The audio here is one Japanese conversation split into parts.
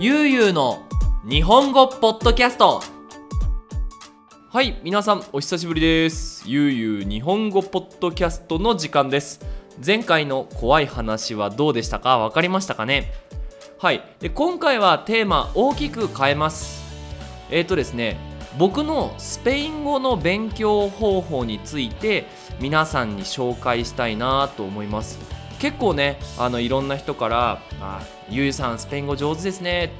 ゆうゆうの日本語ポッドキャスト。はい皆さんお久しぶりです。ゆうゆう日本語ポッドキャストの時間です。前回の怖い話はどうでしたか？分かりましたかね？はいで今回はテーマ大きく変えます。えっ、ー、とですね僕のスペイン語の勉強方法について皆さんに紹介したいなと思います。結構ねあのいろんな人から「あゆうさんスペイン語上手ですね。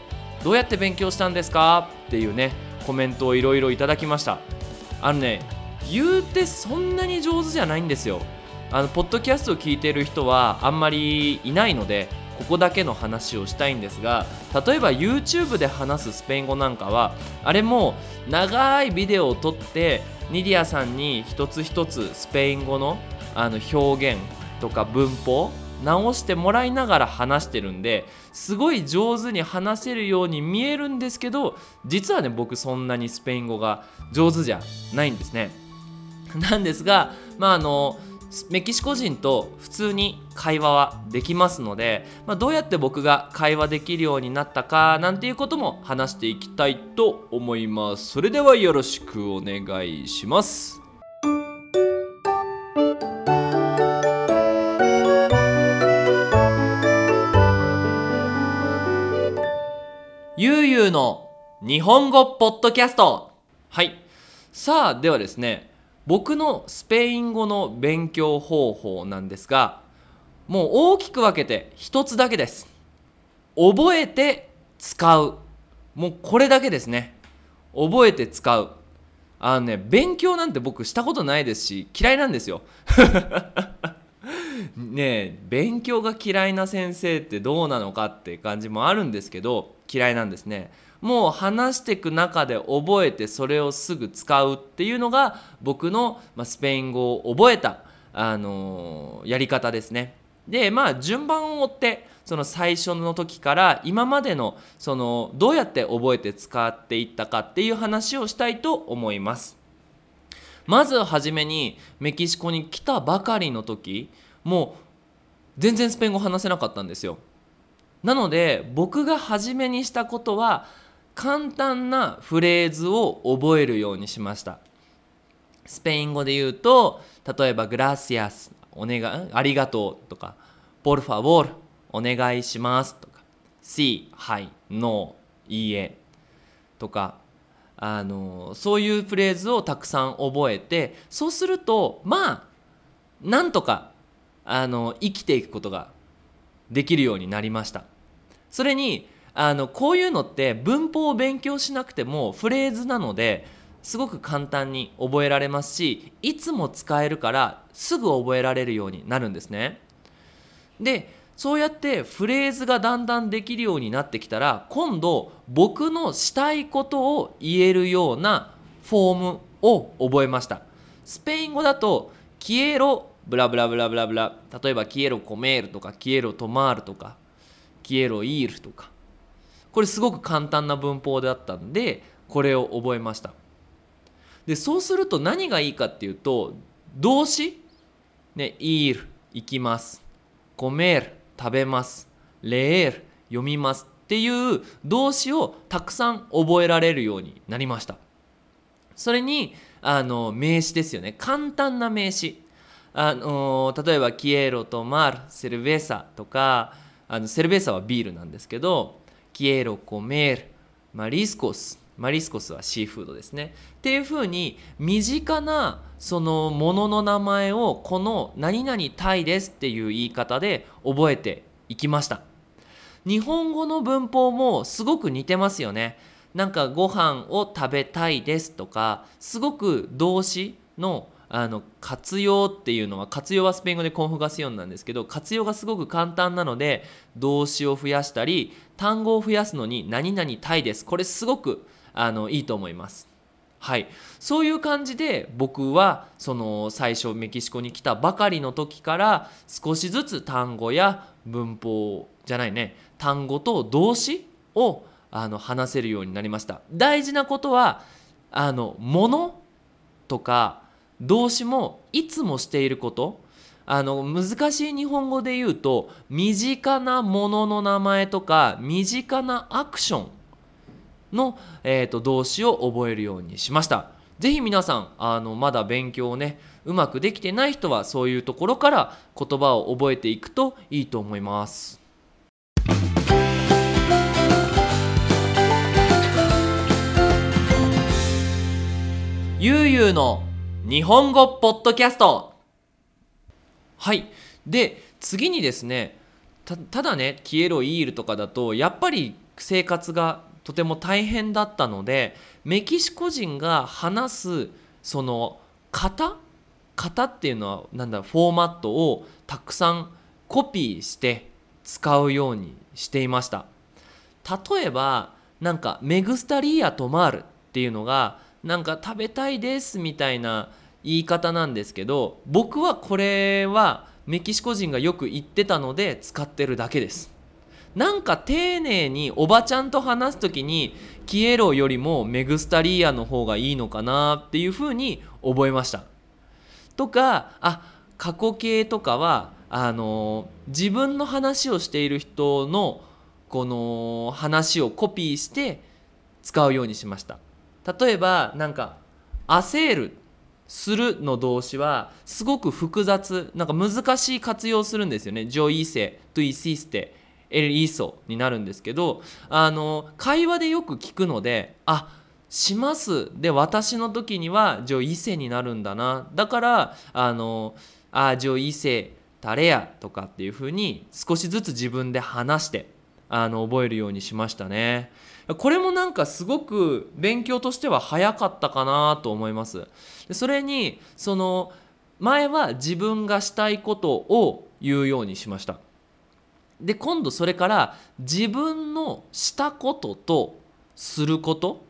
どうやって勉強したんですか?」っていうねコメントをいろいろいただきました。あのね言うてそんなに上手じゃないんですよ。あのポッドキャストを聞いてる人はあんまりいないのでここだけの話をしたいんですが例えば YouTube で話すスペイン語なんかはあれも長いビデオを撮ってニディアさんに一つ一つスペイン語のあの表現とか文法直してもらいながら話してるんですごい上手に話せるように見えるんですけど実はね僕そんなにスペイン語が上手じゃないんですね。なんですがまああのメキシコ人と普通に会話はできますので、まあ、どうやって僕が会話できるようになったかなんていうことも話していきたいと思いますそれではよろしくお願いしますゆうゆうの日本語ポッドキャスト。はい。さあではですね僕のスペイン語の勉強方法なんですがもう大きく分けて一つだけです。覚えて使う。もうこれだけですね。覚えて使う。あのね勉強なんて僕したことないですし嫌いなんですよ。ねえ勉強が嫌いな先生ってどうなのかって感じもあるんですけど嫌いなんですねもう話していく中で覚えてそれをすぐ使うっていうのが僕のスペイン語を覚えた、あの、やり方ですね。でまあ順番を追ってその最初の時から今までのそのどうやって覚えて使っていったかっていう話をしたいと思います。まずはじめにメキシコに来たばかりの時もう全然スペイン語話せなかったんですよ。なので僕が初めにしたことは簡単なフレーズを覚えるようにしました。スペイン語で言うと例えば「グラシアス」お願いありがとうとか「ポルファボール」お願いしますとか「Sí」はい「No」いいえとかあのそういうフレーズをたくさん覚えてそうするとまあなんとかあの生きていくことができるようになりましたそれにあのこういうのって文法を勉強しなくてもフレーズなのですごく簡単に覚えられますしいつも使えるからすぐ覚えられるようになるんですね。でそうやってフレーズがだんだんできるようになってきたら今度僕のしたいことを言えるようなフォームを覚えました。スペイン語だとキエロブラブラブラブラブラ。例えばキエロコメールとかキエロトマールとかキエロイールとか。これすごく簡単な文法だったんでこれを覚えました。でそうすると何がいいかっていうと動詞。ね、イール行きます。コメール食べます。レール読みます。っていう動詞をたくさん覚えられるようになりました。それにあの名詞ですよね。簡単な名詞。あの例えばキエロとマルセルベサとかあのセルベサはビールなんですけど quiero comer mariscos マリスコスはシーフードですね。っていうふうに身近なそのものの名前をこの何々タイですっていう言い方で覚えていきました。日本語の文法もすごく似てますよね。なんかご飯を食べたいですとかすごく動詞のあの活用っていうのは活用はスペイン語でコンフガシオンなんですけど活用がすごく簡単なので動詞を増やしたり単語を増やすのに何々たいですこれすごくあのいいと思います。はい。そういう感じで僕はその最初メキシコに来たばかりの時から少しずつ単語や文法じゃないね単語と動詞をあの話せるようになりました。大事なことはあのものとか動詞もいつもしていることあの難しい日本語で言うと身近なものの名前とか身近なアクションの、えーと、動詞を覚えるようにしました。ぜひ皆さんあのまだ勉強をねうまくできてない人はそういうところから言葉を覚えていくといいと思います。ゆうゆうの日本語ポッドキャスト。はい。で次にですねただね消えろイールとかだとやっぱり生活がとても大変だったのでメキシコ人が話すその型？型っていうのはなんだフォーマットをたくさんコピーして使うようにしていました。例えばなんか「メグスタリーアトマール」っていうのがなんか食べたいですみたいな言い方なんですけど僕はこれはメキシコ人がよく言ってたので使ってるだけです。なんか丁寧におばちゃんと話す時にキエロよりもメグスタリーアの方がいいのかなっていうふうに覚えました。とかあ過去形とかはあの自分の話をしている人のこの話をコピーして使うようにしました。例えばなんか hacer するの動詞はすごく複雑なんか難しい活用するんですよね。 yo hice、tú hiciste、él hizo になるんですけどあの会話でよく聞くのであ、しますで私の時には yo hice になるんだなだからあのあ yo hiceタレやとかっていうふうに少しずつ自分で話してあの覚えるようにしましたね。これもなんかすごく勉強としては早かったかなと思います。それにその前は自分がしたいことを言うようにしました。で今度それから自分のしたこととすること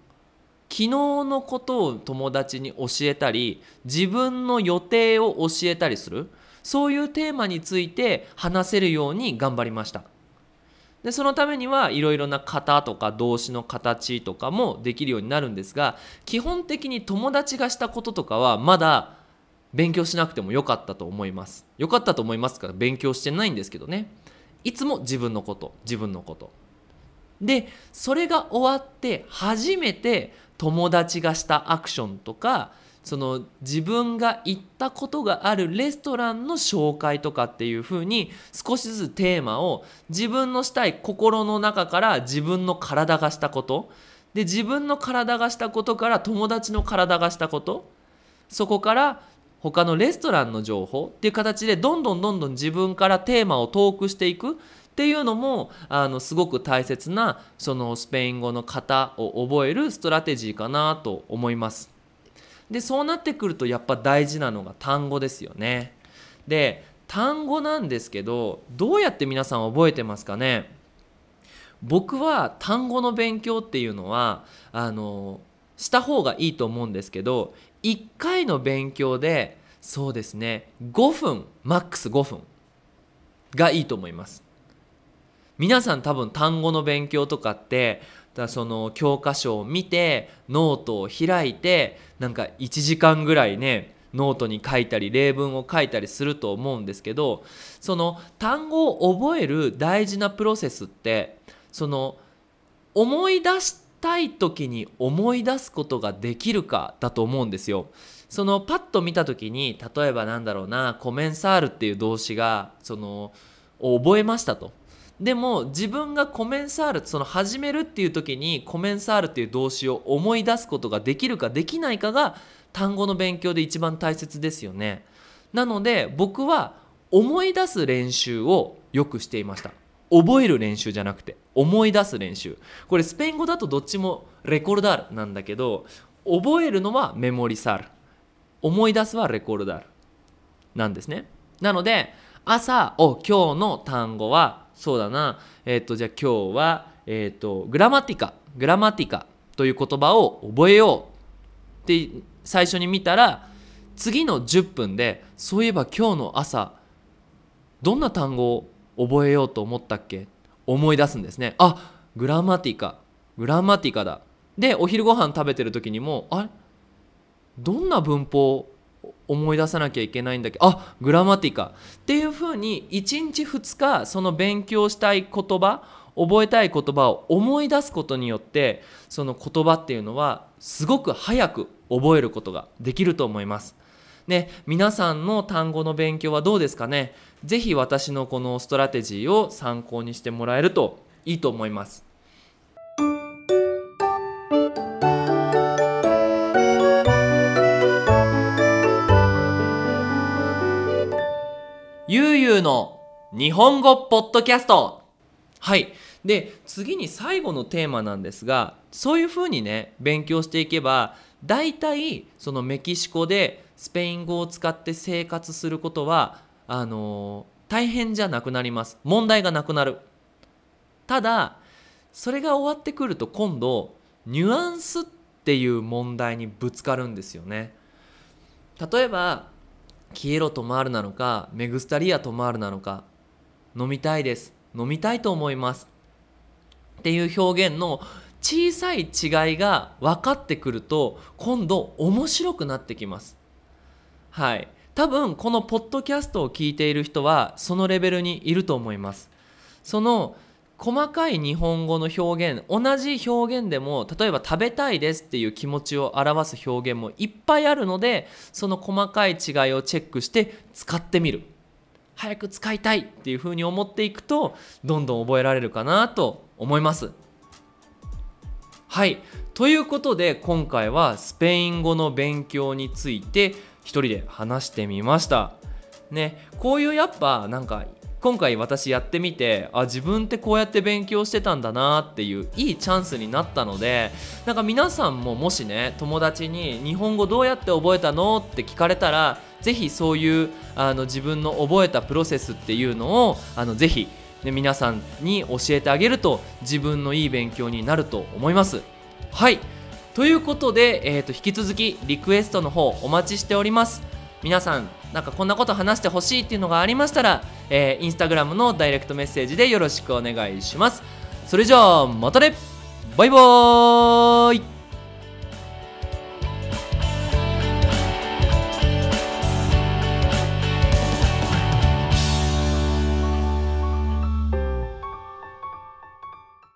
昨日のことを友達に教えたり自分の予定を教えたりするそういうテーマについて話せるように頑張りました。でそのためにはいろいろな型とか動詞の形とかもできるようになるんですが基本的に友達がしたこととかはまだ勉強しなくてもよかったと思います。よかったと思いますから勉強してないんですけどね。いつも自分のこと自分のこと。でそれが終わって初めて友達がしたアクションとかその自分が行ったことがあるレストランの紹介とかっていう風に少しずつテーマを自分のしたい心の中から自分の体がしたこと。で自分の体がしたことから友達の体がしたこと。そこから他のレストランの情報っていう形でどんどんどんどん自分からテーマを遠くしていく。っていうのもあのすごく大切なそのスペイン語の型を覚えるストラテジーかなと思います。でそうなってくるとやっぱ大事なのが単語ですよね。で単語なんですけどどうやって皆さん覚えてますかね？僕は単語の勉強っていうのはあのした方がいいと思うんですけど1回の勉強でそうですね5分マックス5分がいいと思います皆さん多分単語の勉強とかってだその教科書を見てノートを開いてなんか1時間ぐらいねノートに書いたり例文を書いたりすると思うんですけどその単語を覚える大事なプロセスってその思い出したい時に思い出すことができるかだと思うんですよ。そのパッと見た時に例えばなんだろうな comenzar っていう動詞がその覚えましたとでも自分がコメンサールその始めるっていう時にコメンサールっていう動詞を思い出すことができるかできないかが単語の勉強で一番大切ですよね。なので僕は思い出す練習をよくしていました。覚える練習じゃなくて思い出す練習。これスペイン語だとどっちもレコルダールなんだけど覚えるのはメモリサール。思い出すはレコルダールなんですね。なので朝お今日の単語はそうだな。えっ、ー、とじゃあ今日はえっ、ー、とグラマティカ。グラマティカという言葉を覚えようって最初に見たら次の10分でそういえば今日の朝どんな単語を覚えようと思ったっけ？思い出すんですね。あグラマティカ。グラマティカだ。でお昼ご飯食べてる時にもあれ？どんな文法思い出さなきゃいけないんだけどあグラマティカっていう風に1日2日その勉強したい言葉覚えたい言葉を思い出すことによってその言葉っていうのはすごく早く覚えることができると思います。ね、皆さんの単語の勉強はどうですかね？是非私のこのストラテジーを参考にしてもらえるといいと思います。ゆうゆうの日本語ポッドキャスト。はい。で次に最後のテーマなんですがそういうふうにね勉強していけば大体そのメキシコでスペイン語を使って生活することはあの大変じゃなくなります。問題がなくなる。ただそれが終わってくると今度ニュアンスっていう問題にぶつかるんですよね。例えば「消えろと回る」なのか「メグスタリアと回る」なのか「飲みたいです」「飲みたいと思います」っていう表現の小さい違いが分かってくると今度面白くなってきます。はい。多分このポッドキャストを聞いている人はそのレベルにいると思います。その細かい日本語の表現同じ表現でも例えば「食べたいです」っていう気持ちを表す表現もいっぱいあるのでその細かい違いをチェックして使ってみる。早く使いたいっていうふうに思っていくとどんどん覚えられるかなと思います。はい。ということで今回はスペイン語の勉強について一人で話してみました。ね。こういうやっぱなんか今回私やってみてあ自分ってこうやって勉強してたんだなっていういいチャンスになったのでなんか皆さんももしね友達に日本語どうやって覚えたのって聞かれたら是非そういうあの自分の覚えたプロセスっていうのをあのぜひ、ね、皆さんに教えてあげると自分のいい勉強になると思います。はいということで、えーと、引き続きリクエストの方お待ちしております皆さんなんかこんなこと話してほしいっていうのがありましたら、えー、インスタグラムのダイレクトメッセージでよろしくお願いします。それじゃあまたね。バイバーイ。